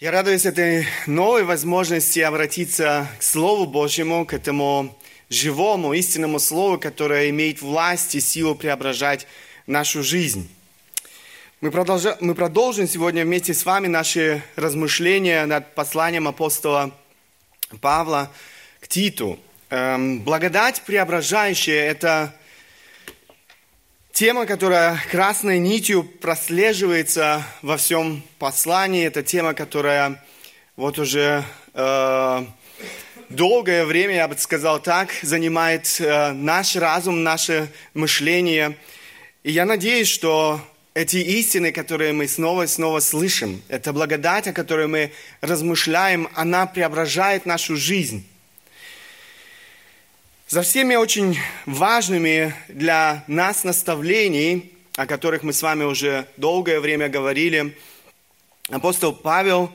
Я радуюсь этой новой возможности обратиться к Слову Божьему, к этому живому, истинному Слову, которое имеет власть и силу преображать нашу жизнь. Мы, продолжа... Мы продолжим сегодня вместе с вами наши размышления над посланием апостола Павла к Титу. Эм, благодать преображающая – это Тема, которая красной нитью прослеживается во всем послании, это тема, которая вот уже э, долгое время, я бы сказал так, занимает э, наш разум, наше мышление. И я надеюсь, что эти истины, которые мы снова и снова слышим, эта благодать, о которой мы размышляем, она преображает нашу жизнь. За всеми очень важными для нас наставлений, о которых мы с вами уже долгое время говорили, апостол Павел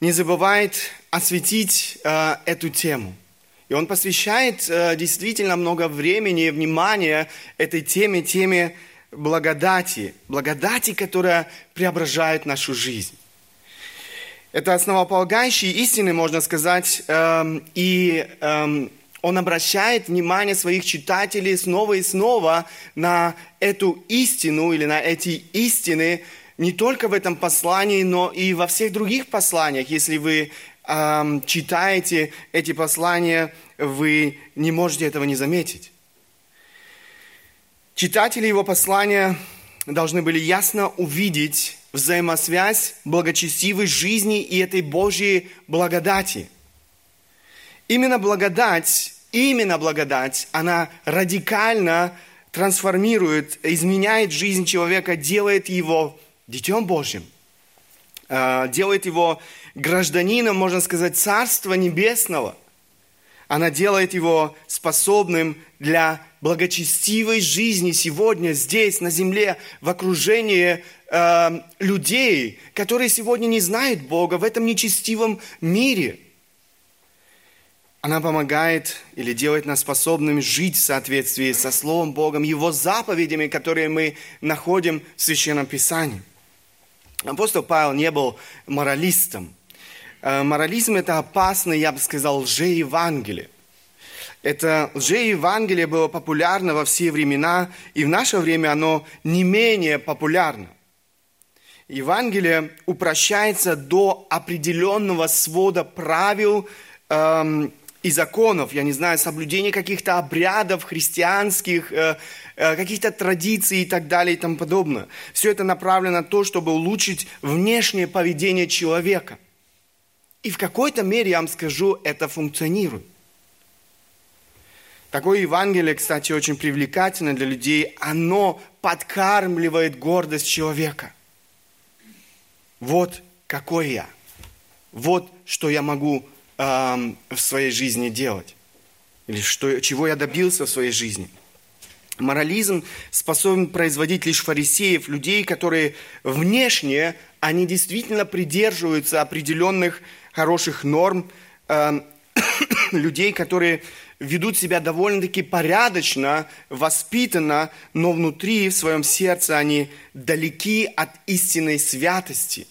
не забывает осветить э, эту тему. И он посвящает э, действительно много времени и внимания этой теме, теме благодати, благодати, которая преображает нашу жизнь. Это основополагающие истины, можно сказать, э, и э, он обращает внимание своих читателей снова и снова на эту истину или на эти истины не только в этом послании, но и во всех других посланиях. Если вы э, читаете эти послания, вы не можете этого не заметить. Читатели его послания должны были ясно увидеть взаимосвязь благочестивой жизни и этой Божьей благодати. Именно благодать именно благодать, она радикально трансформирует, изменяет жизнь человека, делает его детем Божьим, э, делает его гражданином, можно сказать, Царства Небесного. Она делает его способным для благочестивой жизни сегодня, здесь, на земле, в окружении э, людей, которые сегодня не знают Бога в этом нечестивом мире – она помогает или делает нас способными жить в соответствии со Словом Богом, Его заповедями, которые мы находим в Священном Писании. Апостол Павел не был моралистом. Э, морализм – это опасный, я бы сказал, лжеевангелие. Это лжеевангелие было популярно во все времена, и в наше время оно не менее популярно. Евангелие упрощается до определенного свода правил, эм, и законов, я не знаю, соблюдение каких-то обрядов христианских, э, э, каких-то традиций и так далее и тому подобное. Все это направлено на то, чтобы улучшить внешнее поведение человека. И в какой-то мере, я вам скажу, это функционирует. Такое Евангелие, кстати, очень привлекательно для людей. Оно подкармливает гордость человека. Вот какой я. Вот что я могу в своей жизни делать? Или что, чего я добился в своей жизни? Морализм способен производить лишь фарисеев, людей, которые внешне, они действительно придерживаются определенных хороших норм, э, людей, которые ведут себя довольно-таки порядочно, воспитанно, но внутри, в своем сердце, они далеки от истинной святости.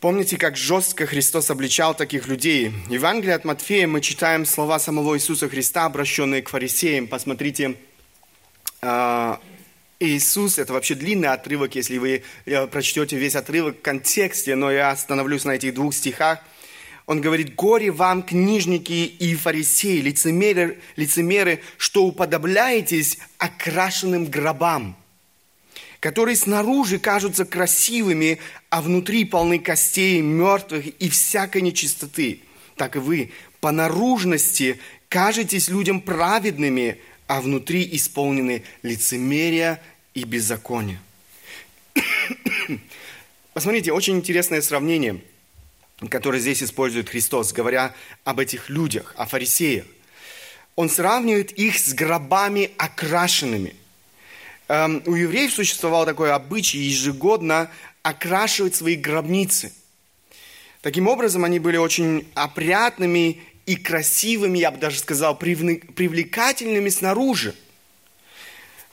Помните, как жестко Христос обличал таких людей? В Евангелии от Матфея мы читаем слова самого Иисуса Христа, обращенные к фарисеям. Посмотрите, а, Иисус, это вообще длинный отрывок, если вы э, прочтете весь отрывок в контексте, но я остановлюсь на этих двух стихах. Он говорит, «Горе вам, книжники и фарисеи, лицемеры, лицемеры что уподобляетесь окрашенным гробам, которые снаружи кажутся красивыми, а внутри полны костей мертвых и всякой нечистоты. Так и вы по наружности кажетесь людям праведными, а внутри исполнены лицемерия и беззакония. Посмотрите, очень интересное сравнение, которое здесь использует Христос, говоря об этих людях, о фарисеях. Он сравнивает их с гробами окрашенными. Эм, у евреев существовал такой обычай ежегодно окрашивать свои гробницы. Таким образом, они были очень опрятными и красивыми, я бы даже сказал, привлекательными снаружи.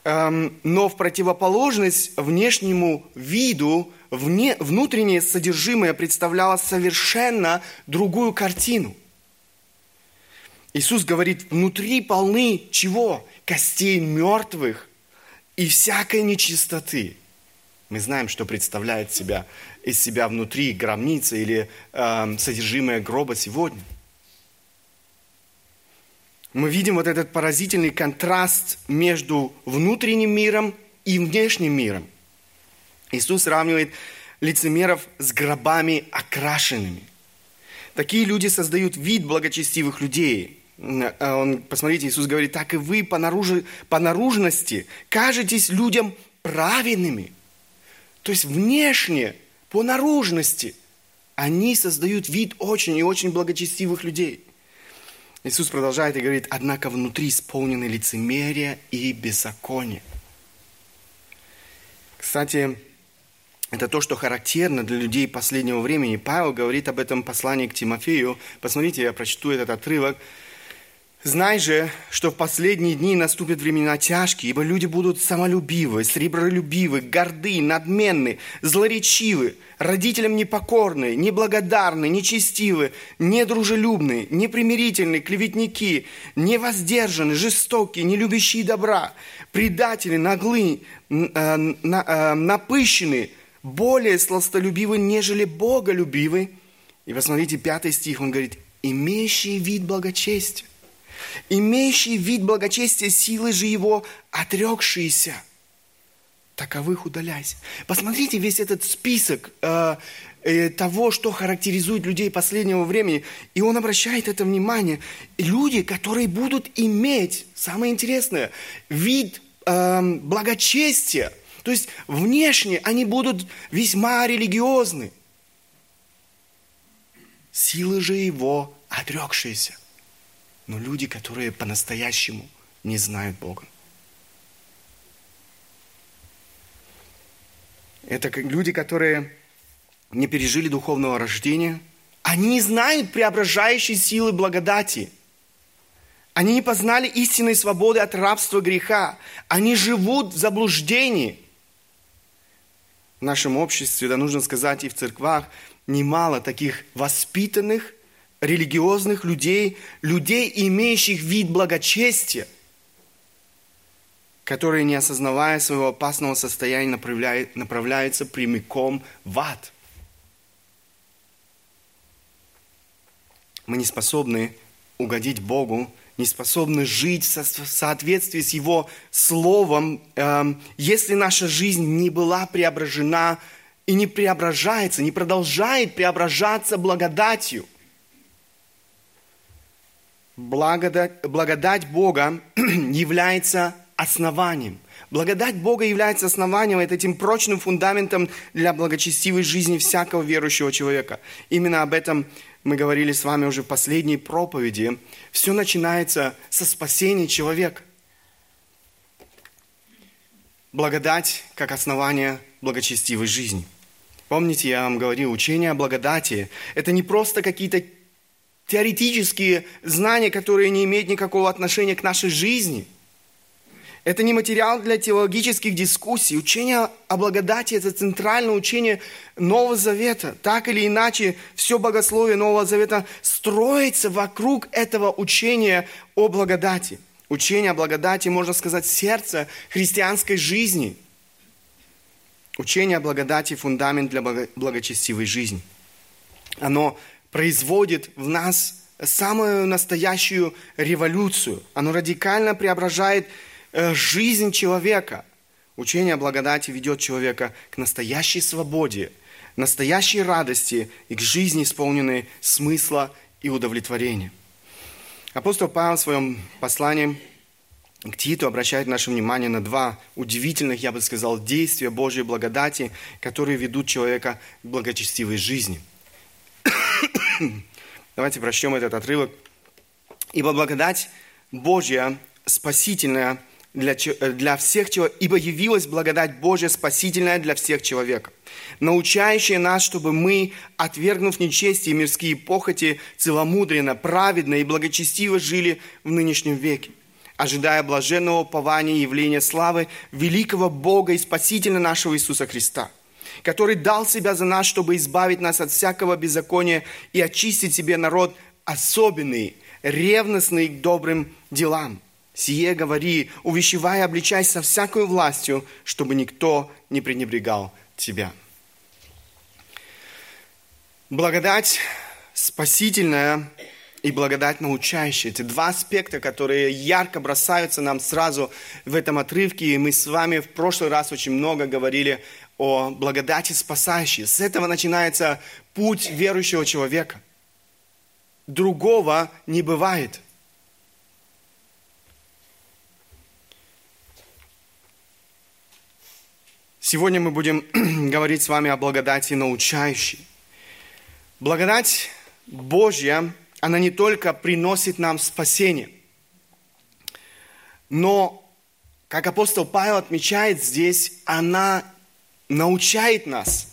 Эм, но в противоположность внешнему виду, вне, внутреннее содержимое представляло совершенно другую картину. Иисус говорит, внутри полны чего? Костей мертвых и всякой нечистоты. Мы знаем, что представляет себя, из себя внутри гробница или э, содержимое гроба сегодня – мы видим вот этот поразительный контраст между внутренним миром и внешним миром. Иисус сравнивает лицемеров с гробами окрашенными. Такие люди создают вид благочестивых людей. Он, посмотрите, Иисус говорит, так и вы по, наружи, по наружности кажетесь людям праведными. То есть внешне, по наружности, они создают вид очень и очень благочестивых людей. Иисус продолжает и говорит, однако внутри исполнены лицемерие и беззаконие. Кстати, это то, что характерно для людей последнего времени. Павел говорит об этом послании к Тимофею. Посмотрите, я прочту этот отрывок. Знай же, что в последние дни наступят времена тяжкие, ибо люди будут самолюбивы, сребролюбивы, горды, надменны, злоречивы, родителям непокорны, неблагодарны, нечестивы, недружелюбны, непримирительны, клеветники, невоздержаны, жестокие, не любящие добра, предатели, наглы, э, э, напыщены, более сластолюбивы, нежели боголюбивы. И посмотрите, пятый стих, он говорит, имеющий вид благочестия имеющий вид благочестия силы же его отрекшиеся. Таковых удаляйся. Посмотрите весь этот список э, э, того, что характеризует людей последнего времени. И он обращает это внимание. Люди, которые будут иметь, самое интересное, вид э, благочестия. То есть внешне они будут весьма религиозны. Силы же его отрекшиеся но люди, которые по-настоящему не знают Бога. Это люди, которые не пережили духовного рождения. Они не знают преображающей силы благодати. Они не познали истинной свободы от рабства греха. Они живут в заблуждении. В нашем обществе, да нужно сказать, и в церквах, немало таких воспитанных, религиозных людей, людей, имеющих вид благочестия, которые, не осознавая своего опасного состояния, направляют, направляются прямиком в ад. Мы не способны угодить Богу, не способны жить в соответствии с Его Словом, эм, если наша жизнь не была преображена и не преображается, не продолжает преображаться благодатью – благодать, благодать Бога является основанием. Благодать Бога является основанием, это этим прочным фундаментом для благочестивой жизни всякого верующего человека. Именно об этом мы говорили с вами уже в последней проповеди. Все начинается со спасения человека. Благодать как основание благочестивой жизни. Помните, я вам говорил, учение о благодати – это не просто какие-то теоретические знания, которые не имеют никакого отношения к нашей жизни. Это не материал для теологических дискуссий. Учение о благодати – это центральное учение Нового Завета. Так или иначе, все богословие Нового Завета строится вокруг этого учения о благодати. Учение о благодати, можно сказать, сердце христианской жизни. Учение о благодати – фундамент для благочестивой жизни. Оно производит в нас самую настоящую революцию. Оно радикально преображает э, жизнь человека. Учение о благодати ведет человека к настоящей свободе, настоящей радости и к жизни, исполненной смысла и удовлетворения. Апостол Павел в своем послании к Титу обращает наше внимание на два удивительных, я бы сказал, действия Божьей благодати, которые ведут человека к благочестивой жизни – Давайте прочтем этот отрывок. «Ибо благодать Божья спасительная для, для всех человек, ибо явилась благодать Божья спасительная для всех человека, научающая нас, чтобы мы, отвергнув нечестие и мирские похоти, целомудренно, праведно и благочестиво жили в нынешнем веке, ожидая блаженного упования и явления славы великого Бога и Спасителя нашего Иисуса Христа, который дал себя за нас, чтобы избавить нас от всякого беззакония и очистить себе народ особенный, ревностный к добрым делам. Сие говори, увещевая, обличай со всякой властью, чтобы никто не пренебрегал тебя. Благодать спасительная и благодать научающая. Это два аспекта, которые ярко бросаются нам сразу в этом отрывке. И мы с вами в прошлый раз очень много говорили о благодати спасающей. С этого начинается путь верующего человека. Другого не бывает – Сегодня мы будем говорить с вами о благодати научающей. Благодать Божья, она не только приносит нам спасение, но, как апостол Павел отмечает здесь, она научает нас.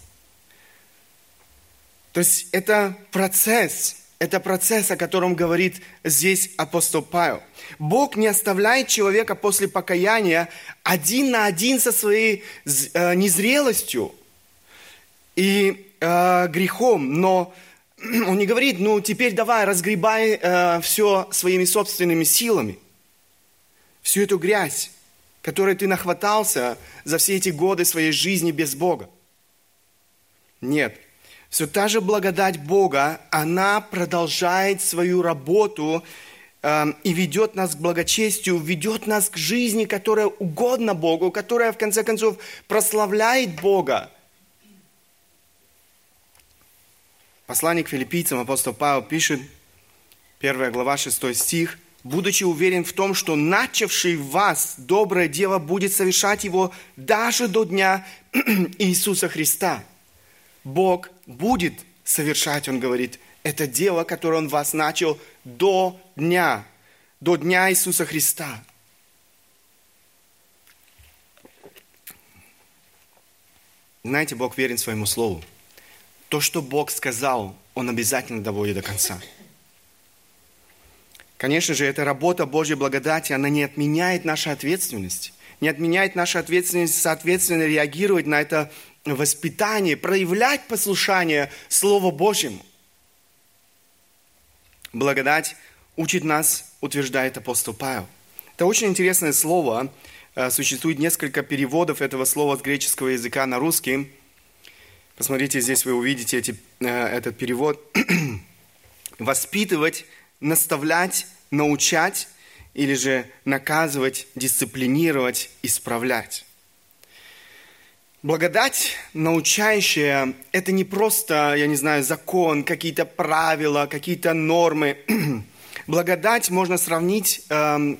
То есть это процесс – это процесс, о котором говорит здесь апостол Павел. Бог не оставляет человека после покаяния один на один со своей э, незрелостью и э, грехом, но он не говорит, ну теперь давай разгребай э, все своими собственными силами, всю эту грязь, которой ты нахватался за все эти годы своей жизни без Бога. Нет, все та же благодать Бога, она продолжает свою работу э, и ведет нас к благочестию, ведет нас к жизни, которая угодна Богу, которая, в конце концов, прославляет Бога. Посланник филиппийцам апостол Павел пишет, 1 глава, 6 стих, «Будучи уверен в том, что начавший в вас доброе дело будет совершать его даже до дня Иисуса Христа». Бог будет совершать, он говорит, это дело, которое он вас начал до дня, до дня Иисуса Христа. Знаете, Бог верен своему слову. То, что Бог сказал, Он обязательно доводит до конца. Конечно же, эта работа Божьей благодати, она не отменяет нашу ответственность. Не отменяет нашу ответственность, соответственно, реагировать на это воспитание, проявлять послушание Слову Божьему. Благодать учит нас, утверждает апостол Павел. Это очень интересное слово. Э, существует несколько переводов этого слова с греческого языка на русский. Посмотрите, здесь вы увидите эти, э, этот перевод. Воспитывать, наставлять, научать или же наказывать, дисциплинировать, исправлять. Благодать научающая – это не просто, я не знаю, закон, какие-то правила, какие-то нормы. Благодать можно сравнить, эм,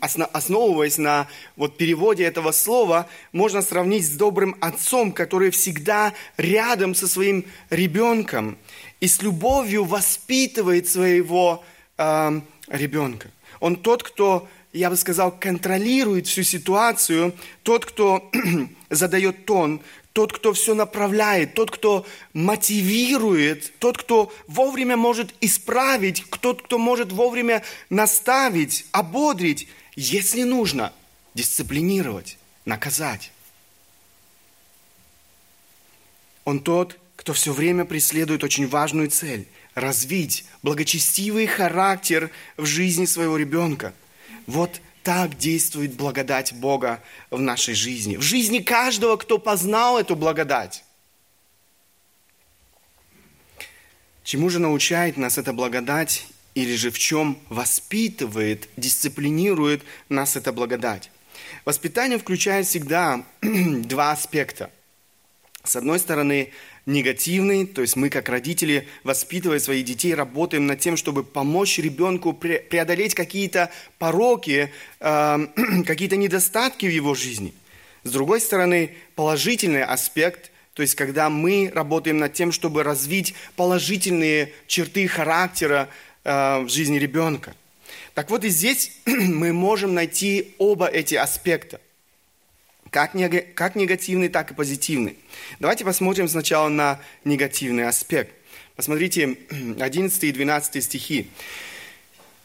основываясь на вот переводе этого слова, можно сравнить с добрым отцом, который всегда рядом со своим ребенком и с любовью воспитывает своего эм, ребенка. Он тот, кто я бы сказал, контролирует всю ситуацию, тот, кто задает тон, тот, кто все направляет, тот, кто мотивирует, тот, кто вовремя может исправить, тот, кто может вовремя наставить, ободрить, если нужно, дисциплинировать, наказать. Он тот, кто все время преследует очень важную цель – развить благочестивый характер в жизни своего ребенка – вот так действует благодать Бога в нашей жизни. В жизни каждого, кто познал эту благодать. Чему же научает нас эта благодать или же в чем воспитывает, дисциплинирует нас эта благодать? Воспитание включает всегда два аспекта. С одной стороны, негативный, то есть мы как родители, воспитывая своих детей, работаем над тем, чтобы помочь ребенку преодолеть какие-то пороки, э, какие-то недостатки в его жизни. С другой стороны, положительный аспект, то есть когда мы работаем над тем, чтобы развить положительные черты характера э, в жизни ребенка. Так вот и здесь мы можем найти оба эти аспекта – как, негативный, так и позитивный. Давайте посмотрим сначала на негативный аспект. Посмотрите 11 и 12 стихи.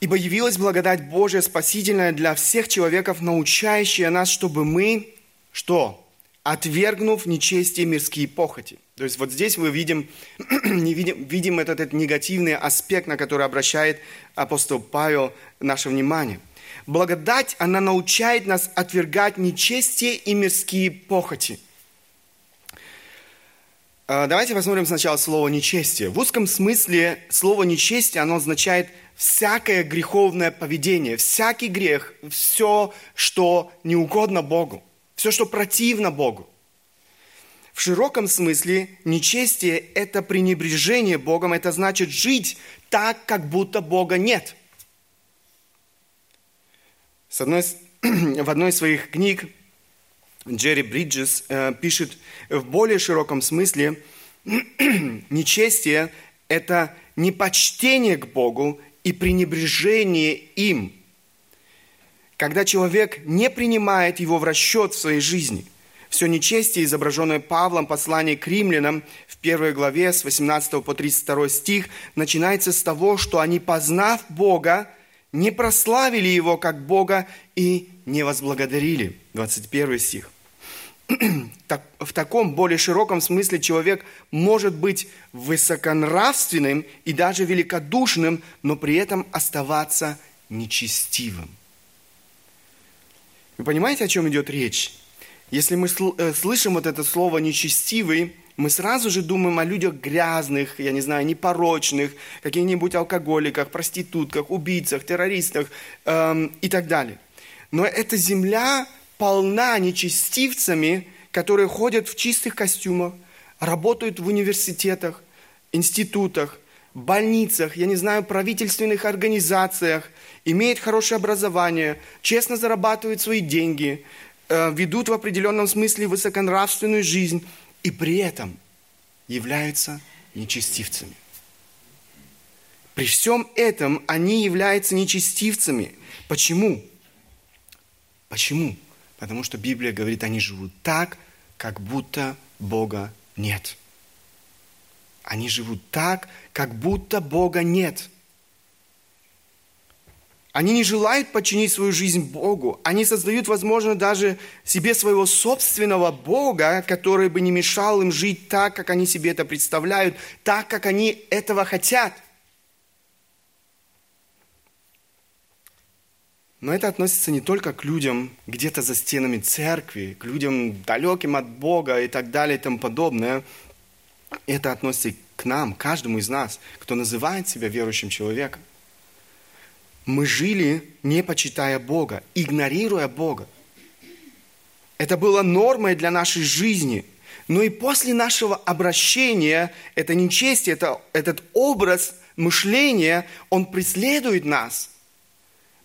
Ибо явилась благодать Божия спасительная для всех человеков, научающая нас, чтобы мы, что? Отвергнув нечестие мирские похоти. То есть вот здесь мы видим, не видим, видим этот, этот негативный аспект, на который обращает апостол Павел наше внимание. Благодать, она научает нас отвергать нечестие и мирские похоти. А, давайте посмотрим сначала слово «нечестие». В узком смысле слово «нечестие» оно означает всякое греховное поведение, всякий грех, все, что не угодно Богу, все, что противно Богу. В широком смысле нечестие – это пренебрежение Богом, это значит жить так, как будто Бога нет. С одной, в одной из своих книг Джерри Бриджес э, пишет в более широком смысле, нечестие – это непочтение к Богу и пренебрежение им, когда человек не принимает его в расчет в своей жизни. Все нечестие, изображенное Павлом в послании к римлянам в первой главе с 18 по 32 стих, начинается с того, что они, познав Бога, не прославили Его как Бога и не возблагодарили. 21 стих в таком более широком смысле человек может быть высоконравственным и даже великодушным, но при этом оставаться нечестивым. Вы понимаете, о чем идет речь? Если мы э, слышим вот это слово «нечестивый», мы сразу же думаем о людях грязных, я не знаю, непорочных, каких-нибудь алкоголиках, проститутках, убийцах, террористах эм, и так далее. Но эта земля полна нечестивцами, которые ходят в чистых костюмах, работают в университетах, институтах, больницах, я не знаю, правительственных организациях, имеют хорошее образование, честно зарабатывают свои деньги, э, ведут в определенном смысле высоконравственную жизнь и при этом являются нечестивцами. При всем этом они являются нечестивцами. Почему? Почему? Потому что Библия говорит, они живут так, как будто Бога нет. Они живут так, как будто Бога нет. Они не желают подчинить свою жизнь Богу. Они создают, возможно, даже себе своего собственного Бога, который бы не мешал им жить так, как они себе это представляют, так, как они этого хотят. Но это относится не только к людям где-то за стенами церкви, к людям далеким от Бога и так далее и тому подобное. Это относится к нам, каждому из нас, кто называет себя верующим человеком. Мы жили, не почитая Бога, игнорируя Бога. Это было нормой для нашей жизни. Но и после нашего обращения, это нечестие, это, этот образ мышления, он преследует нас –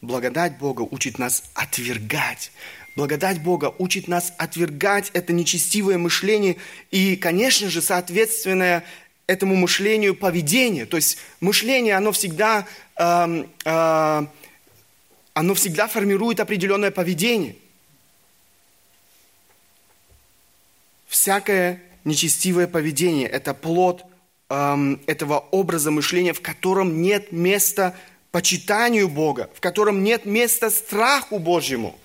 Благодать Бога учит нас отвергать. Благодать Бога учит нас отвергать это нечестивое мышление и, конечно же, соответственное этому мышлению поведение. То есть мышление, оно всегда, э, э, оно всегда формирует определенное поведение. Всякое нечестивое поведение – это плод э, этого образа мышления, в котором нет места почитанию Бога, в котором нет места страху Божьему.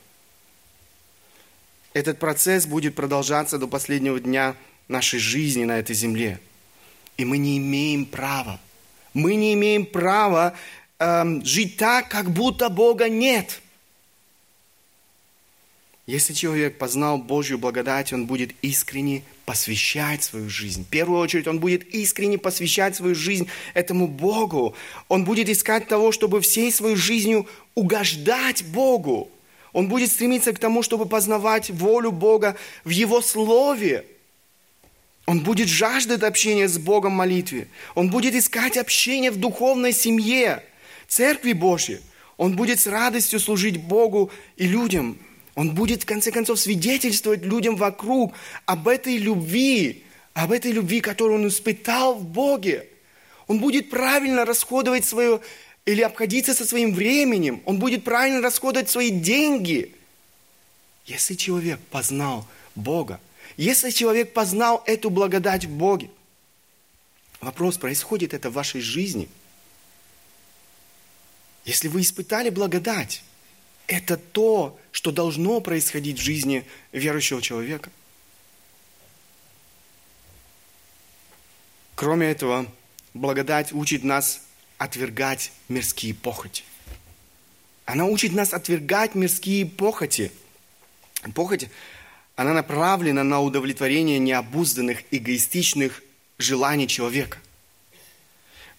Этот процесс будет продолжаться до последнего дня нашей жизни на этой земле. И мы не имеем права. Мы не имеем права эм, жить так, как будто Бога нет – если человек познал Божью благодать, он будет искренне посвящать свою жизнь. В первую очередь, он будет искренне посвящать свою жизнь этому Богу. Он будет искать того, чтобы всей своей жизнью угождать Богу. Он будет стремиться к тому, чтобы познавать волю Бога в Его Слове. Он будет жаждать общения с Богом в молитве. Он будет искать общение в духовной семье, Церкви Божьей. Он будет с радостью служить Богу и людям – он будет, в конце концов, свидетельствовать людям вокруг об этой любви, об этой любви, которую он испытал в Боге. Он будет правильно расходовать свое или обходиться со своим временем. Он будет правильно расходовать свои деньги. Если человек познал Бога, если человек познал эту благодать в Боге, вопрос, происходит это в вашей жизни – Если вы испытали благодать, это то, что должно происходить в жизни верующего человека. Кроме этого, благодать учит нас отвергать мирские похоти. Она учит нас отвергать мирские похоти. Похоть, она направлена на удовлетворение необузданных, эгоистичных желаний человека.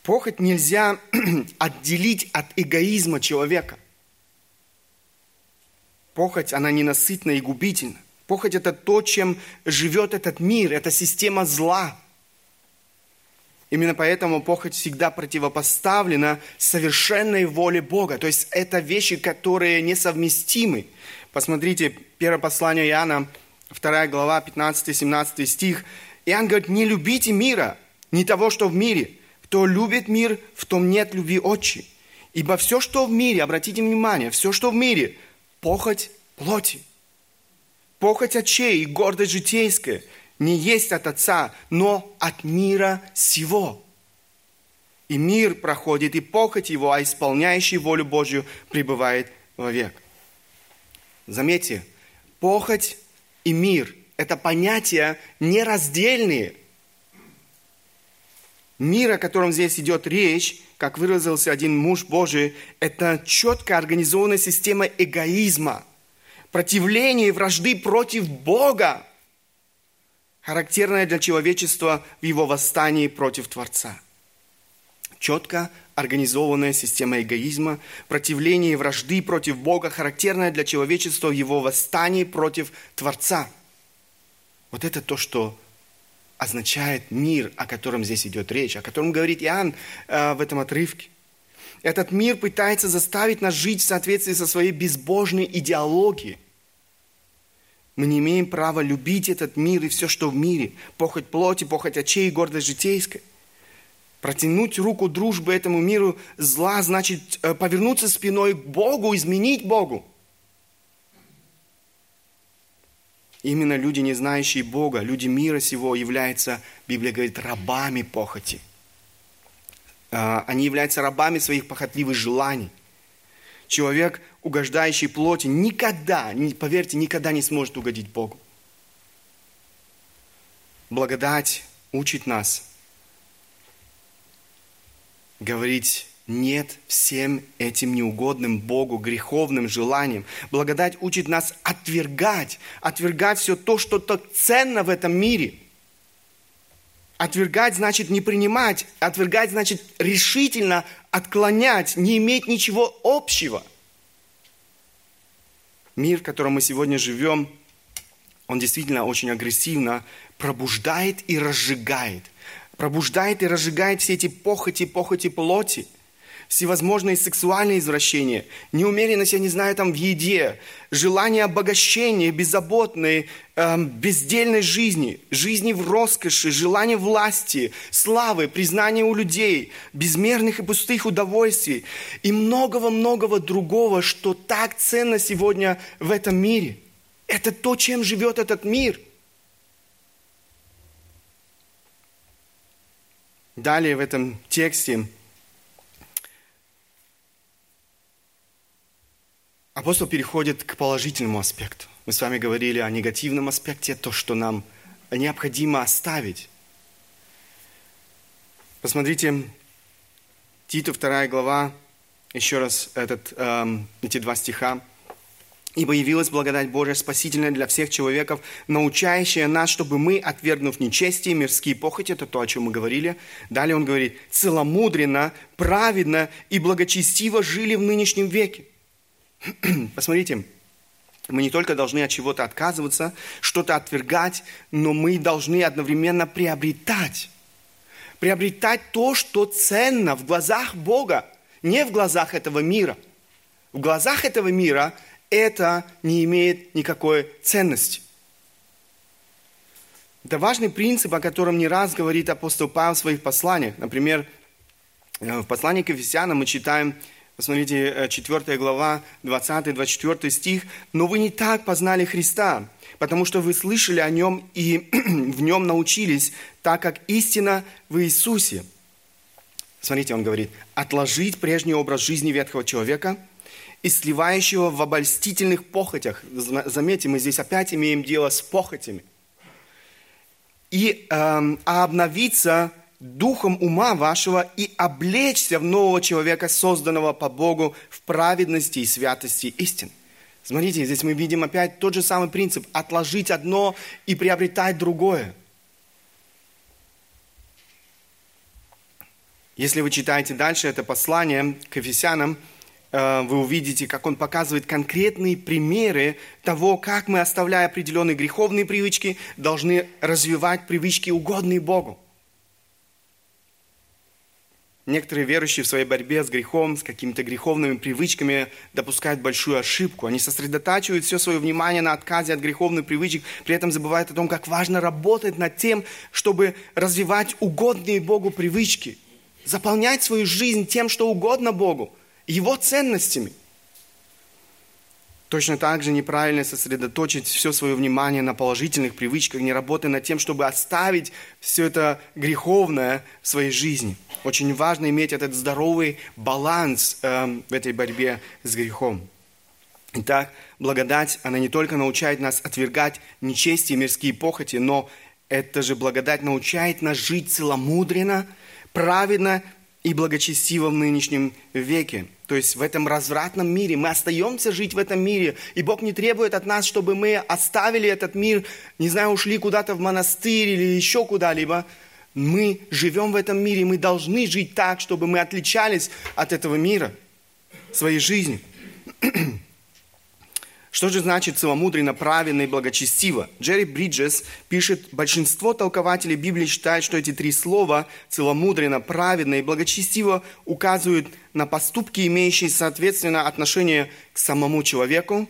Похоть нельзя отделить от эгоизма человека. Похоть, она ненасытна и губительна. Похоть – это то, чем живет этот мир, это система зла. Именно поэтому похоть всегда противопоставлена совершенной воле Бога. То есть это вещи, которые несовместимы. Посмотрите, первое послание Иоанна, 2 глава, 15-17 стих. Иоанн говорит, не любите мира, не того, что в мире. Кто любит мир, в том нет любви отчи. Ибо все, что в мире, обратите внимание, все, что в мире, похоть плоти, похоть очей и гордость житейская не есть от Отца, но от мира сего. И мир проходит, и похоть его, а исполняющий волю Божью пребывает вовек. Заметьте, похоть и мир – это понятия нераздельные. Мир, о котором здесь идет речь, как выразился один муж Божий, это четко организованная система эгоизма, противления и вражды против Бога, характерная для человечества в его восстании против Творца. Четко организованная система эгоизма, противления и вражды против Бога, характерная для человечества в его восстании против Творца. Вот это то, что означает мир, о котором здесь идет речь, о котором говорит Иоанн э, в этом отрывке. Этот мир пытается заставить нас жить в соответствии со своей безбожной идеологией. Мы не имеем права любить этот мир и все, что в мире. Похоть плоти, похоть очей, гордость житейская. Протянуть руку дружбы этому миру зла значит э, повернуться спиной к Богу, изменить Богу. Именно люди, не знающие Бога, люди мира сего, являются, Библия говорит, рабами похоти. А, они являются рабами своих похотливых желаний. Человек, угождающий плоти, никогда, поверьте, никогда не сможет угодить Богу. Благодать учит нас говорить нет всем этим неугодным Богу, греховным желаниям. Благодать учит нас отвергать, отвергать все то, что так ценно в этом мире. Отвергать значит не принимать, отвергать значит решительно отклонять, не иметь ничего общего. Мир, в котором мы сегодня живем, он действительно очень агрессивно пробуждает и разжигает. Пробуждает и разжигает все эти похоти, похоти плоти – всевозможные сексуальные извращения, неумеренность, я не знаю, там в еде, желание обогащения, беззаботной, эм, бездельной жизни, жизни в роскоши, желание власти, славы, признания у людей, безмерных и пустых удовольствий и многого-многого другого, что так ценно сегодня в этом мире. Это то, чем живет этот мир. Далее в этом тексте Апостол переходит к положительному аспекту. Мы с вами говорили о негативном аспекте, то, что нам необходимо оставить. Посмотрите, Титу 2 глава, еще раз этот, эм, эти два стиха. «Ибо явилась благодать Божия спасительная для всех человеков, научающая нас, чтобы мы, отвергнув нечестие, мирские похоти, это то, о чем мы говорили, далее он говорит, целомудренно, праведно и благочестиво жили в нынешнем веке, Посмотрите, мы не только должны от чего-то отказываться, что-то отвергать, но мы должны одновременно приобретать. Приобретать то, что ценно в глазах Бога, не в глазах этого мира. В глазах этого мира это не имеет никакой ценности. Это важный принцип, о котором не раз говорит апостол Павел в своих посланиях. Например, э, в послании к Ефесянам мы читаем Посмотрите, 4 э, глава, 20-24 стих. «Но вы не так познали Христа, потому что вы слышали о Нем и в Нем научились, так как истина в Иисусе. Смотрите, он говорит, отложить прежний образ жизни ветхого человека и сливающего в обольстительных похотях. Заметьте, мы здесь опять имеем дело с похотями. И эм, а обновиться духом ума вашего и облечься в нового человека, созданного по Богу в праведности и святости истин. Смотрите, здесь мы видим опять тот же самый принцип – отложить одно и приобретать другое. Если вы читаете дальше это послание к Ефесянам, вы увидите, как он показывает конкретные примеры того, как мы, оставляя определенные греховные привычки, должны развивать привычки, угодные Богу. Некоторые верующие в своей борьбе с грехом, с какими-то греховными привычками допускают большую ошибку. Они сосредотачивают все свое внимание на отказе от греховных привычек, при этом забывают о том, как важно работать над тем, чтобы развивать угодные Богу привычки, заполнять свою жизнь тем, что угодно Богу, Его ценностями – Точно так же неправильно сосредоточить все свое внимание на положительных привычках, не работая над тем, чтобы оставить все это греховное в своей жизни. Очень важно иметь этот здоровый баланс э, в этой борьбе с грехом. Итак, благодать, она не только научает нас отвергать нечестие и мирские похоти, но эта же благодать научает нас жить целомудренно, праведно и благочестиво в нынешнем веке. То есть в этом развратном мире мы остаемся жить в этом мире, и Бог не требует от нас, чтобы мы оставили этот мир, не знаю, ушли куда-то в монастырь или еще куда-либо. Мы живем в этом мире, мы должны жить так, чтобы мы отличались от этого мира своей жизнью. Что же значит целомудренно, правильно и благочестиво? Джерри Бриджес пишет, большинство толкователей Библии считают, что эти три слова целомудренно, праведно и благочестиво указывают на поступки, имеющие соответственно отношение к самому человеку,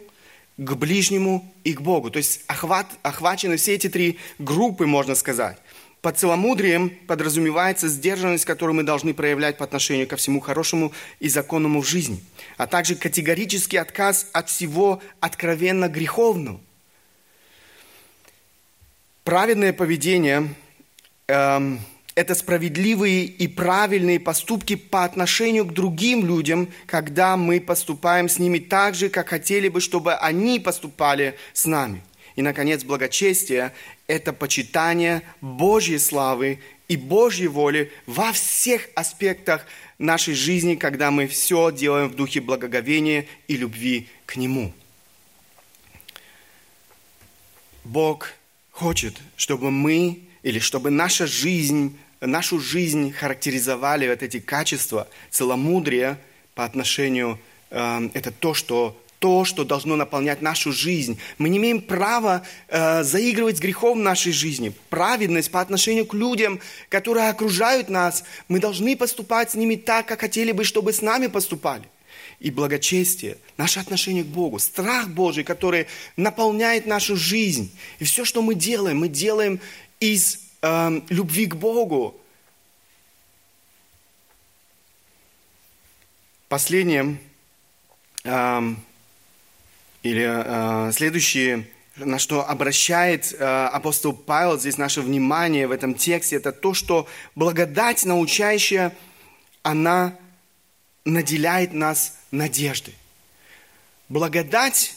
к ближнему и к Богу. То есть охват, охвачены все эти три группы, можно сказать. Под целомудрием подразумевается сдержанность, которую мы должны проявлять по отношению ко всему хорошему и законному в жизни, а также категорический отказ от всего откровенно греховного. Праведное поведение эм, – это справедливые и правильные поступки по отношению к другим людям, когда мы поступаем с ними так же, как хотели бы, чтобы они поступали с нами – и, наконец, благочестие – это почитание Божьей славы и Божьей воли во всех аспектах нашей жизни, когда мы все делаем в духе благоговения и любви к Нему. Бог хочет, чтобы мы или чтобы наша жизнь, нашу жизнь характеризовали вот эти качества целомудрия по отношению, э, это то, что то, что должно наполнять нашу жизнь. Мы не имеем права э, заигрывать с грехом в нашей жизни. Праведность по отношению к людям, которые окружают нас, мы должны поступать с ними так, как хотели бы, чтобы с нами поступали. И благочестие, наше отношение к Богу, страх Божий, который наполняет нашу жизнь. И все, что мы делаем, мы делаем из э, любви к Богу. Последнее, э, или э, следующее, на что обращает э, апостол Павел здесь наше внимание в этом тексте, это то, что благодать научающая, она наделяет нас надеждой. Благодать,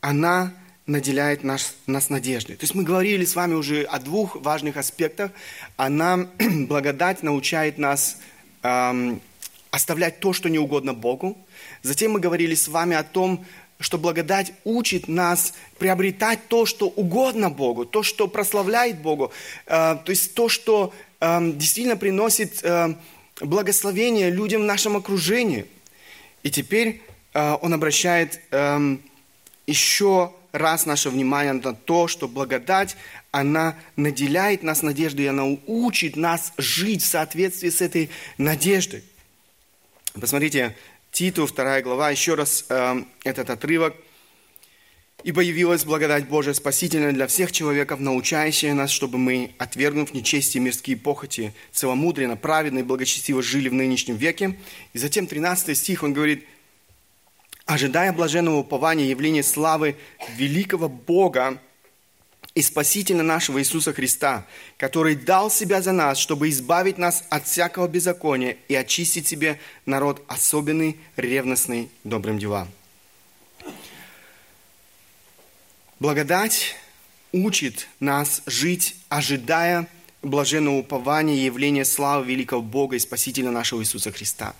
она наделяет нас, нас надеждой. То есть мы говорили с вами уже о двух важных аспектах. Она, благодать, научает нас эм, оставлять то, что не угодно Богу. Затем мы говорили с вами о том, что благодать учит нас приобретать то, что угодно Богу, то, что прославляет Богу, э, то есть то, что э, действительно приносит э, благословение людям в нашем окружении. И теперь он обращает еще раз наше внимание на то, что благодать, она наделяет нас надеждой, она учит нас жить в соответствии с этой надеждой. Посмотрите, Титу, вторая глава, еще раз э, этот отрывок. «Ибо явилась благодать Божия спасительная для всех человеков, научающая нас, чтобы мы, отвергнув нечестие мирские похоти, целомудренно, праведно и благочестиво жили в нынешнем веке». И затем 13 стих, он говорит, «Ожидая блаженного упования явления славы великого Бога и Спасителя нашего Иисуса Христа, который дал себя за нас, чтобы избавить нас от всякого беззакония и очистить себе народ особенный, ревностный добрым делам. Благодать учит нас жить, ожидая блаженного упования и явления славы великого Бога и Спасителя нашего Иисуса Христа.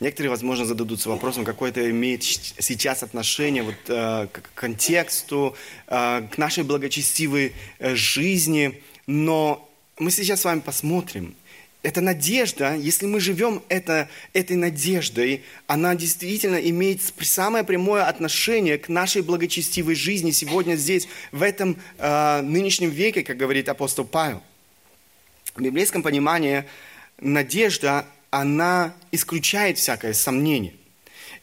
Некоторые, возможно, зададутся вопросом, какое это имеет сейчас отношение вот, э, к контексту, э, к нашей благочестивой э, жизни. Но мы сейчас с вами посмотрим. Эта надежда, если мы живем это, этой надеждой, она действительно имеет самое прямое отношение к нашей благочестивой жизни сегодня здесь, в этом э, нынешнем веке, как говорит апостол Павел. В библейском понимании надежда она исключает всякое сомнение.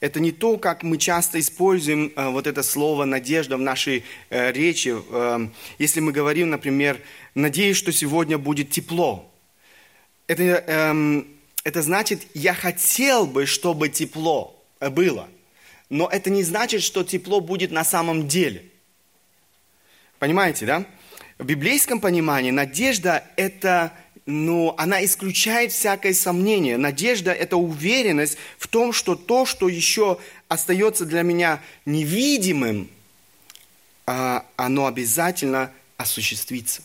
Это не то, как мы часто используем э, вот это слово «надежда» в нашей э, речи. Э, если мы говорим, например, «надеюсь, что сегодня будет тепло». Это, э, это значит «я хотел бы, чтобы тепло было». Но это не значит, что тепло будет на самом деле. Понимаете, да? В библейском понимании надежда – это но она исключает всякое сомнение. Надежда – это уверенность в том, что то, что еще остается для меня невидимым, а, оно обязательно осуществится.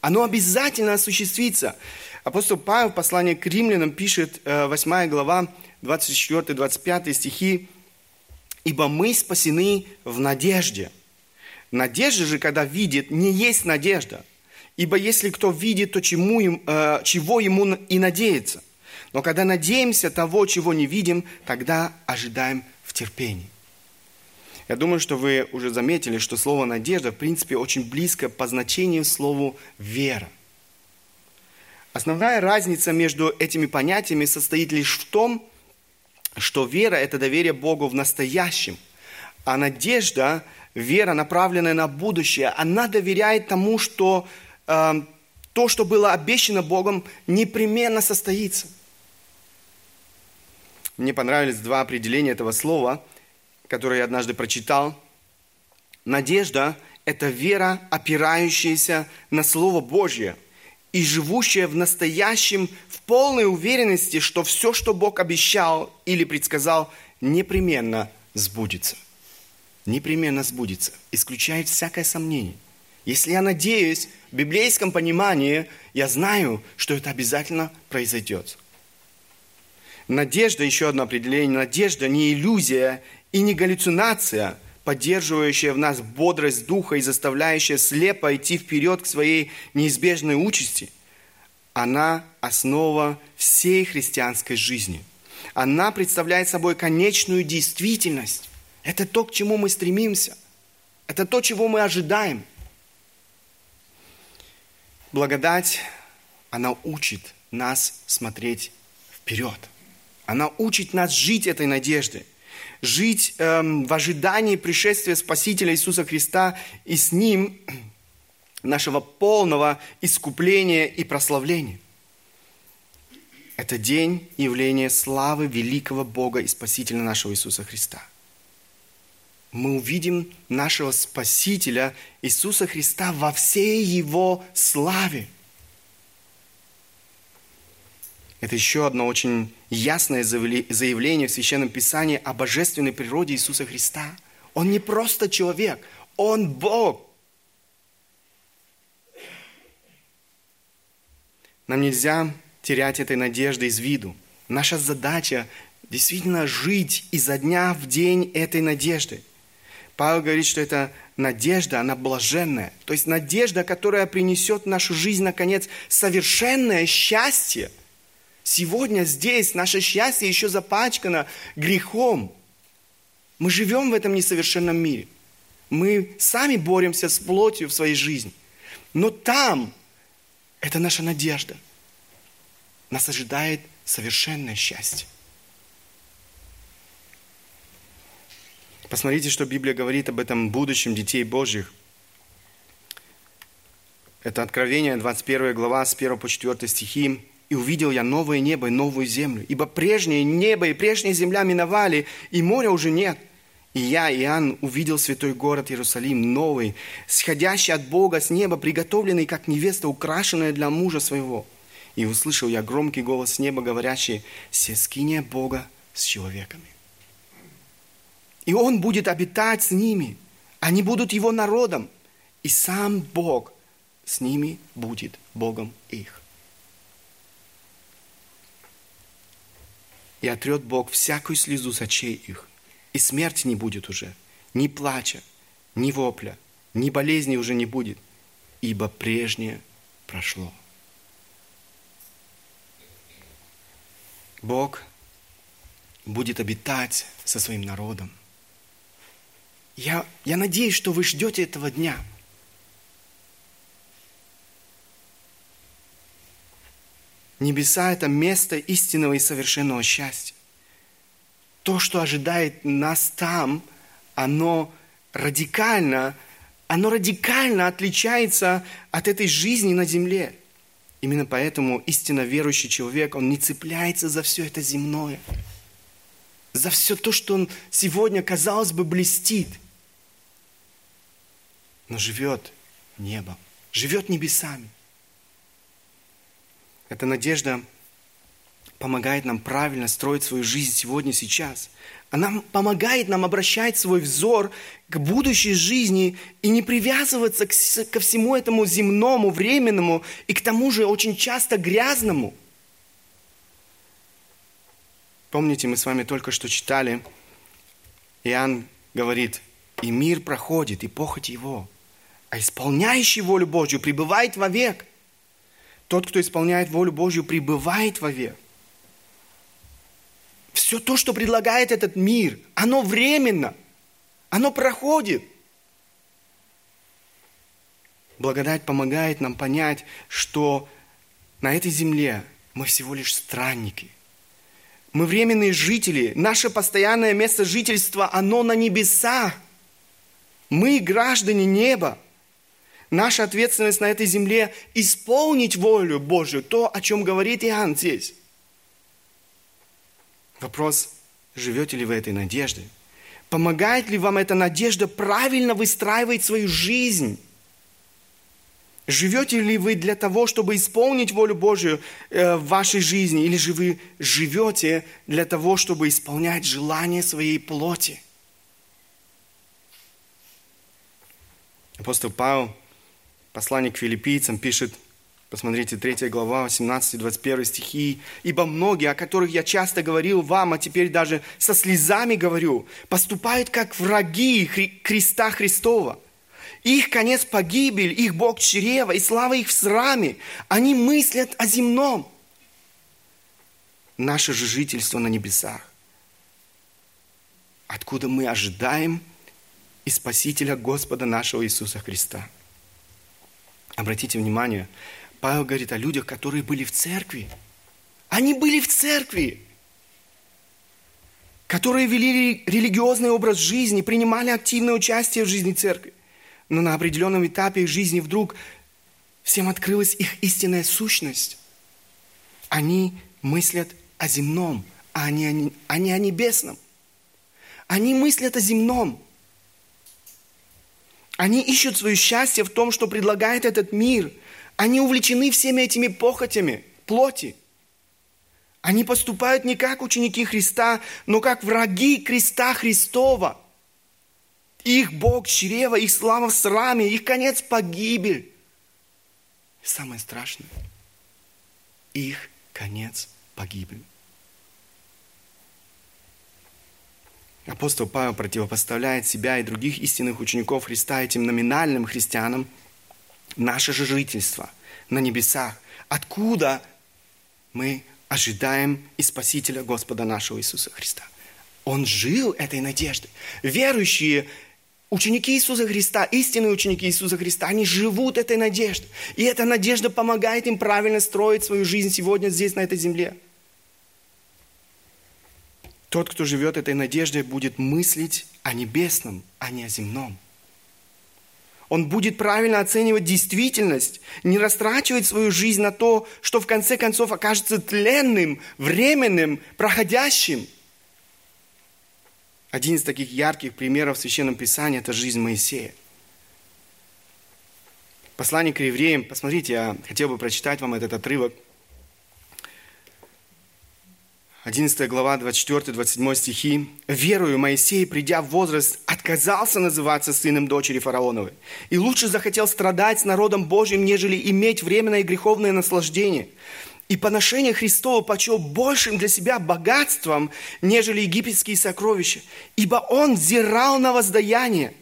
Оно обязательно осуществится. Апостол Павел в послании к римлянам пишет, 8 э, глава, 24-25 стихи, «Ибо мы спасены в надежде». Надежда же, когда видит, не есть надежда – Ибо если кто видит, то чему им, э, чего ему и надеется. Но когда надеемся того, чего не видим, тогда ожидаем в терпении. Я думаю, что вы уже заметили, что слово «надежда» в принципе очень близко по значению слову «вера». Основная разница между этими понятиями состоит лишь в том, что вера – это доверие Богу в настоящем, а надежда, вера, направленная на будущее, она доверяет тому, что то, что было обещано Богом, непременно состоится. Мне понравились два определения этого слова, которые я однажды прочитал. Надежда – это вера, опирающаяся на Слово Божье и живущая в настоящем в полной уверенности, что все, что Бог обещал или предсказал, непременно сбудется. Непременно сбудется. Исключает всякое сомнение. Если я надеюсь, в библейском понимании, я знаю, что это обязательно произойдет. Надежда, еще одно определение, надежда не иллюзия и не галлюцинация, поддерживающая в нас бодрость духа и заставляющая слепо идти вперед к своей неизбежной участи. Она основа всей христианской жизни. Она представляет собой конечную действительность. Это то, к чему мы стремимся. Это то, чего мы ожидаем – Благодать, она учит нас смотреть вперед. Она учит нас жить этой надеждой. Жить эм, в ожидании пришествия Спасителя Иисуса Христа и с Ним нашего полного искупления и прославления. Это день явления славы великого Бога и Спасителя нашего Иисуса Христа – мы увидим нашего Спасителя Иисуса Христа во всей Его славе. Это еще одно очень ясное заявление в Священном Писании о божественной природе Иисуса Христа. Он не просто человек, Он Бог. Нам нельзя терять этой надежды из виду. Наша задача действительно жить изо дня в день этой надеждой – Павел говорит, что это надежда, она блаженная. То есть надежда, которая принесет в нашу жизнь, наконец, совершенное счастье. Сегодня здесь наше счастье еще запачкано грехом. Мы живем в этом несовершенном мире. Мы сами боремся с плотью в своей жизни. Но там это наша надежда. Нас ожидает совершенное счастье. Посмотрите, что Библия говорит об этом будущем детей Божьих. Это Откровение, 21 глава, с 1 по 4 стихи. «И увидел я новое небо и новую землю, ибо прежнее небо и прежняя земля миновали, и моря уже нет. И я, Иоанн, увидел святой город Иерусалим, новый, сходящий от Бога с неба, приготовленный, как невеста, украшенная для мужа своего. И услышал я громкий голос неба, говорящий, «Сескиния Бога с человеками». И Он будет обитать с ними, они будут Его народом, и сам Бог с ними будет Богом их. И отрет Бог всякую слезу с очей их, и смерти не будет уже, ни плача, ни вопля, ни болезни уже не будет, ибо прежнее прошло. Бог будет обитать со своим народом. Я, я надеюсь, что вы ждете этого дня. Небеса – это место истинного и совершенного счастья то, что ожидает нас там, оно радикально, оно радикально отличается от этой жизни на земле. Именно поэтому истинно верующий человек, он не цепляется за все это земное, за все то, что он сегодня, казалось бы, блестит, но живет небом, живет небесами. Эта надежда помогает нам правильно строить свою жизнь сегодня, сейчас. Она помогает нам обращать свой взор к будущей жизни и не привязываться ко всему этому земному, временному и к тому же очень часто грязному. Помните, мы с вами только что читали, Иоанн говорит, и мир проходит, и похоть его, а исполняющий волю Божью пребывает вовек. Тот, кто исполняет волю Божью, пребывает вовек. Все то, что предлагает этот мир, оно временно, оно проходит. Благодать помогает нам понять, что на этой земле мы всего лишь странники. Мы временные жители. Наше постоянное место жительства, оно на небесах. Мы граждане неба. Наша ответственность на этой земле – исполнить волю Божью, то, о чем говорит Иоанн здесь. Вопрос, живете ли вы этой надеждой? Помогает ли вам эта надежда правильно выстраивать свою жизнь? Живете ли вы для того, чтобы исполнить волю Божию э, в вашей жизни, или же вы живете для того, чтобы исполнять желания своей плоти? Апостол Павел, посланник к филиппийцам, пишет – Посмотрите, 3 глава, 18-21 стихи. «Ибо многие, о которых я часто говорил вам, а теперь даже со слезами говорю, поступают как враги креста Христова. Их конец погибель, их Бог чрева, и слава их в сраме. Они мыслят о земном. Наше же жительство на небесах. Откуда мы ожидаем и Спасителя Господа нашего Иисуса Христа. Обратите внимание, Павел говорит о людях, которые были в церкви. Они были в церкви, которые вели религиозный образ жизни, принимали активное участие в жизни церкви. Но на определенном этапе их жизни вдруг всем открылась их истинная сущность. Они мыслят о земном, а не о, не о небесном. Они мыслят о земном. Они ищут свое счастье в том, что предлагает этот мир – они увлечены всеми этими похотями плоти. Они поступают не как ученики Христа, но как враги креста Христова. Их Бог чрева, их слава в сраме, их конец погибель. Самое страшное, их конец погибель. Апостол Павел противопоставляет себя и других истинных учеников Христа этим номинальным христианам – наше же жительство на небесах, откуда мы ожидаем и Спасителя Господа нашего Иисуса Христа. Он жил этой надеждой. Верующие Ученики Иисуса Христа, истинные ученики Иисуса Христа, они живут этой надеждой. И эта надежда помогает им правильно строить свою жизнь сегодня здесь, на этой земле. Тот, кто живет этой надеждой, будет мыслить о небесном, а не о земном. Он будет правильно оценивать действительность, не растрачивать свою жизнь на то, что в конце концов окажется тленным, временным, проходящим. Один из таких ярких примеров в Священном Писании – это жизнь Моисея. Послание к евреям, посмотрите, я хотел бы прочитать вам этот отрывок. 11 глава, 24-27 стихи. «Верую, Моисей, придя в возраст, отказался называться сыном дочери фараоновой, и лучше захотел страдать с народом Божьим, нежели иметь временное греховное наслаждение. И поношение Христова почел большим для себя богатством, нежели египетские сокровища, ибо он взирал на воздаяние.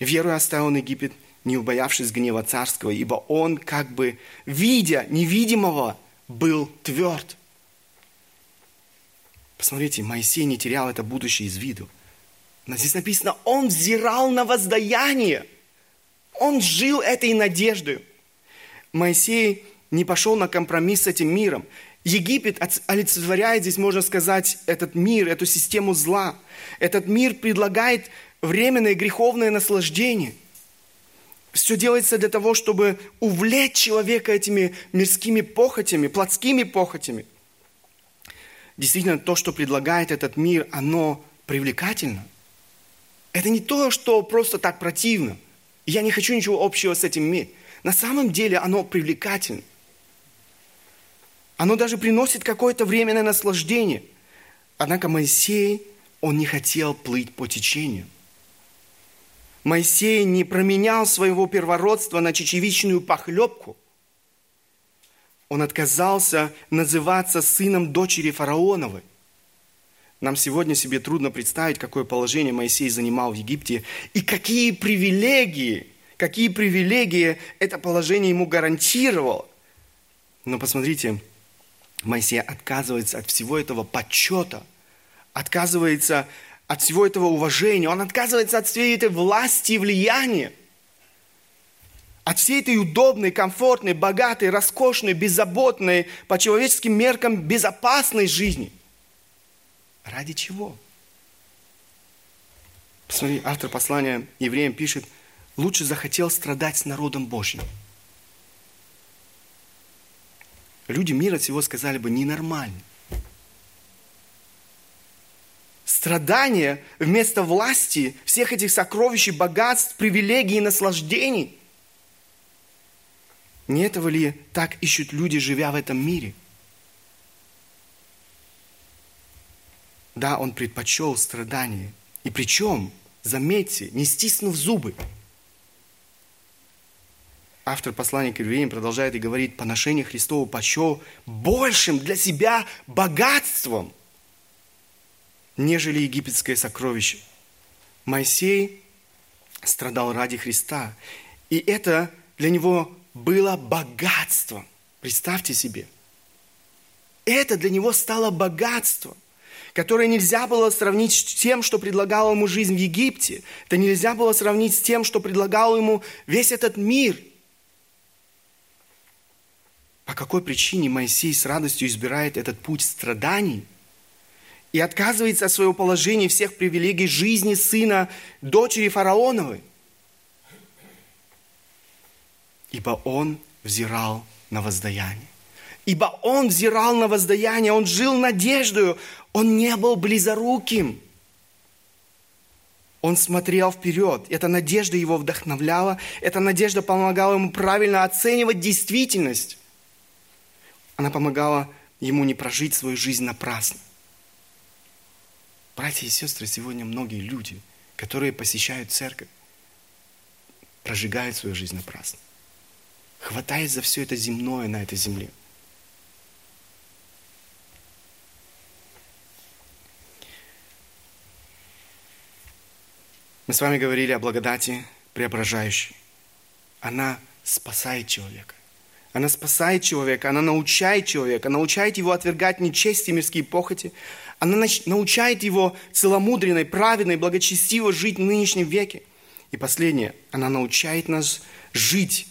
Верую, оставил он Египет, не убоявшись гнева царского, ибо он, как бы видя невидимого, был тверд. Посмотрите, Моисей не терял это будущее из виду. Но здесь написано, он взирал на воздаяние. Он жил этой надеждой. Моисей не пошел на компромисс с этим миром. Египет олицетворяет здесь, можно сказать, этот мир, эту систему зла. Этот мир предлагает временное греховное наслаждение. Все делается для того, чтобы увлечь человека этими мирскими похотями, плотскими похотями – действительно то, что предлагает этот мир, оно привлекательно. Это не то, что просто так противно. Я не хочу ничего общего с этим миром. На самом деле оно привлекательно. Оно даже приносит какое-то временное наслаждение. Однако Моисей, он не хотел плыть по течению. Моисей не променял своего первородства на чечевичную похлебку – он отказался называться сыном дочери фараоновой. Нам сегодня себе трудно представить, какое положение Моисей занимал в Египте и какие привилегии, какие привилегии это положение ему гарантировало. Но посмотрите, Моисей отказывается от всего этого почета, отказывается от всего этого уважения, он отказывается от всей этой власти и влияния от всей этой удобной, комфортной, богатой, роскошной, беззаботной, по человеческим меркам безопасной жизни. Ради чего? Посмотри, автор послания евреям пишет, лучше захотел страдать с народом Божьим. Люди мира всего сказали бы, ненормально. Страдания вместо власти, всех этих сокровищ, богатств, привилегий и наслаждений – не этого ли так ищут люди, живя в этом мире? Да, он предпочел страдания. И причем, заметьте, не стиснув зубы. Автор послания к евреям продолжает и говорит, поношение Христова почел большим для себя богатством, нежели египетское сокровище. Моисей страдал ради Христа. И это для него было богатством. Представьте себе. Это для него стало богатством, которое нельзя было сравнить с тем, что предлагала ему жизнь в Египте. Это нельзя было сравнить с тем, что предлагал ему весь этот мир. По какой причине Моисей с радостью избирает этот путь страданий и отказывается от своего положения всех привилегий жизни сына дочери фараоновой? Ибо он взирал на воздаяние. Ибо он взирал на воздаяние, он жил надеждою, он не был близоруким. Он смотрел вперед. Эта надежда его вдохновляла, эта надежда помогала ему правильно оценивать действительность. Она помогала ему не прожить свою жизнь напрасно. Братья и сестры, сегодня многие люди, которые посещают церковь, прожигают свою жизнь напрасно хватаясь за все это земное на этой земле. Мы с вами говорили о благодати преображающей. Она спасает человека. Она спасает человека, она научает человека, научает его отвергать нечесть и мирские похоти. Она научает его целомудренной, праведной, благочестиво жить в нынешнем веке. И последнее, она научает нас жить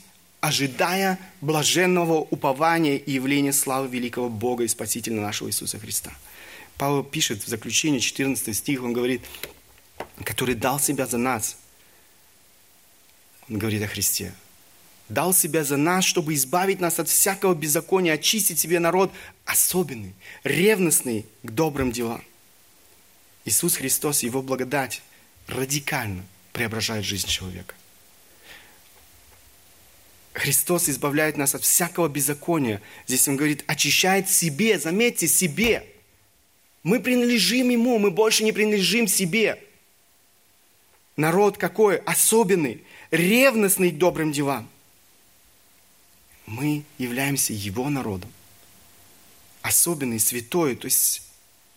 ожидая блаженного упования и явления славы великого Бога и Спасителя нашего Иисуса Христа. Павел пишет в заключении 14 стих, он говорит, который дал себя за нас. Он говорит о Христе. Дал себя за нас, чтобы избавить нас от всякого беззакония, очистить себе народ особенный, ревностный к добрым делам. Иисус Христос, Его благодать радикально преображает жизнь человека. Христос избавляет нас от всякого беззакония. Здесь Он говорит, очищает себе, заметьте, себе. Мы принадлежим Ему, мы больше не принадлежим себе. Народ какой? Особенный, ревностный к добрым делам. Мы являемся Его народом. Особенный, святой, то есть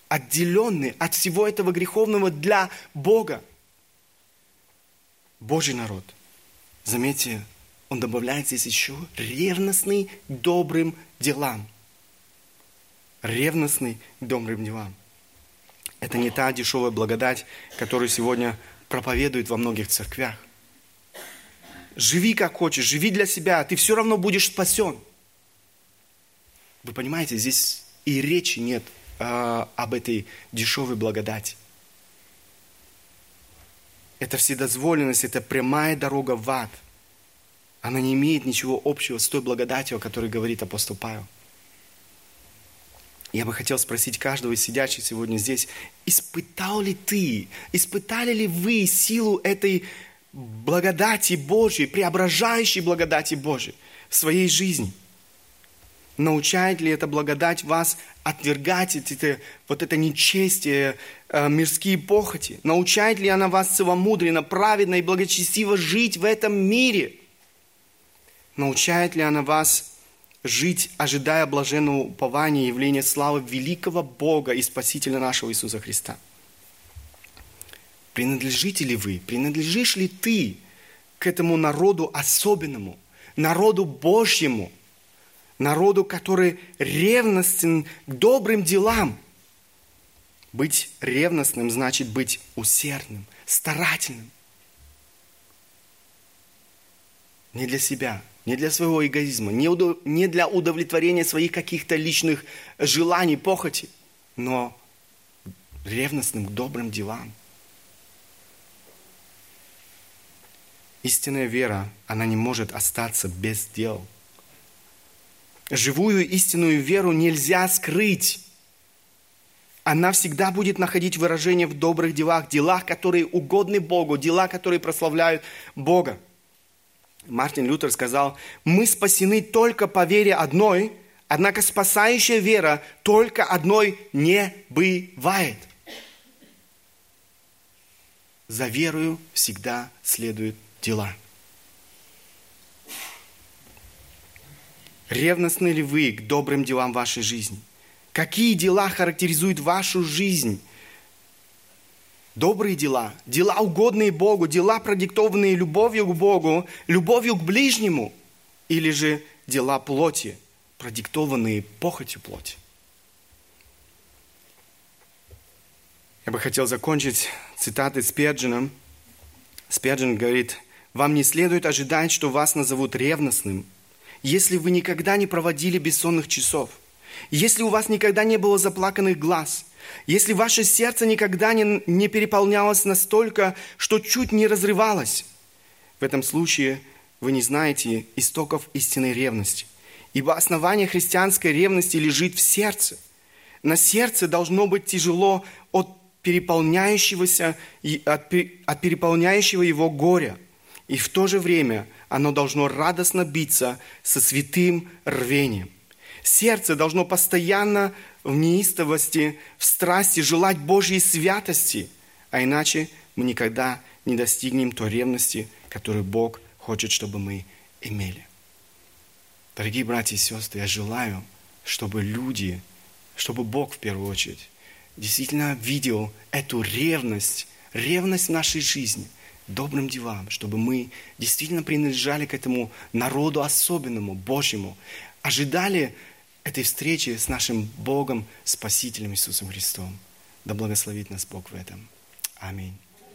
отделенный от всего этого греховного для Бога. Божий народ. Заметьте, он добавляет здесь еще ревностный добрым делам. Ревностный добрым делам. Это не та дешевая благодать, которую сегодня проповедуют во многих церквях. Живи как хочешь, живи для себя, ты все равно будешь спасен. Вы понимаете, здесь и речи нет э, об этой дешевой благодати. Это вседозволенность, это прямая дорога в ад – она не имеет ничего общего с той благодатью, о которой говорит апостол Павел. Я бы хотел спросить каждого из сидящих сегодня здесь, испытал ли ты, испытали ли вы силу этой благодати Божьей, преображающей благодати Божьей в своей жизни? Научает ли эта благодать вас отвергать это, вот это нечестие, э, мирские похоти? Научает ли она вас целомудренно, праведно и благочестиво жить в этом мире – Научает ли она вас жить, ожидая блаженного упования явления славы великого Бога и Спасителя нашего Иисуса Христа? Принадлежите ли вы, принадлежишь ли ты к этому народу особенному, народу Божьему, народу, который ревностен к добрым делам? Быть ревностным значит быть усердным, старательным. Не для себя, не для своего эгоизма, не, для удовлетворения своих каких-то личных желаний, похоти, но ревностным к добрым делам. Истинная вера, она не может остаться без дел. Живую истинную веру нельзя скрыть. Она всегда будет находить выражение в добрых делах, делах, которые угодны Богу, дела, которые прославляют Бога. Мартин Лютер сказал, мы спасены только по вере одной, однако спасающая вера только одной не бывает. За верою всегда следуют дела. Ревностны ли вы к добрым делам вашей жизни? Какие дела характеризуют вашу жизнь? Добрые дела, дела угодные Богу, дела, продиктованные любовью к Богу, любовью к ближнему, или же дела плоти, продиктованные похотью плоти. Я бы хотел закончить цитатой Спеджина. Спеджин говорит, «Вам не следует ожидать, что вас назовут ревностным, если вы никогда не проводили бессонных часов, если у вас никогда не было заплаканных глаз – если ваше сердце никогда не, не переполнялось настолько, что чуть не разрывалось, в этом случае вы не знаете истоков истинной ревности. Ибо основание христианской ревности лежит в сердце. На сердце должно быть тяжело от переполняющегося, от, от переполняющего его горя. И в то же время оно должно радостно биться со святым рвением. Сердце должно постоянно в неистовости, в страсти желать Божьей святости, а иначе мы никогда не достигнем той ревности, которую Бог хочет, чтобы мы имели. Дорогие братья и сестры, я желаю, чтобы люди, чтобы Бог в первую очередь, действительно видел эту ревность, ревность в нашей жизни, добрым делам, чтобы мы действительно принадлежали к этому народу особенному, Божьему, ожидали этой встречи с нашим Богом, Спасителем Иисусом Христом. Да благословит нас Бог в этом. Аминь.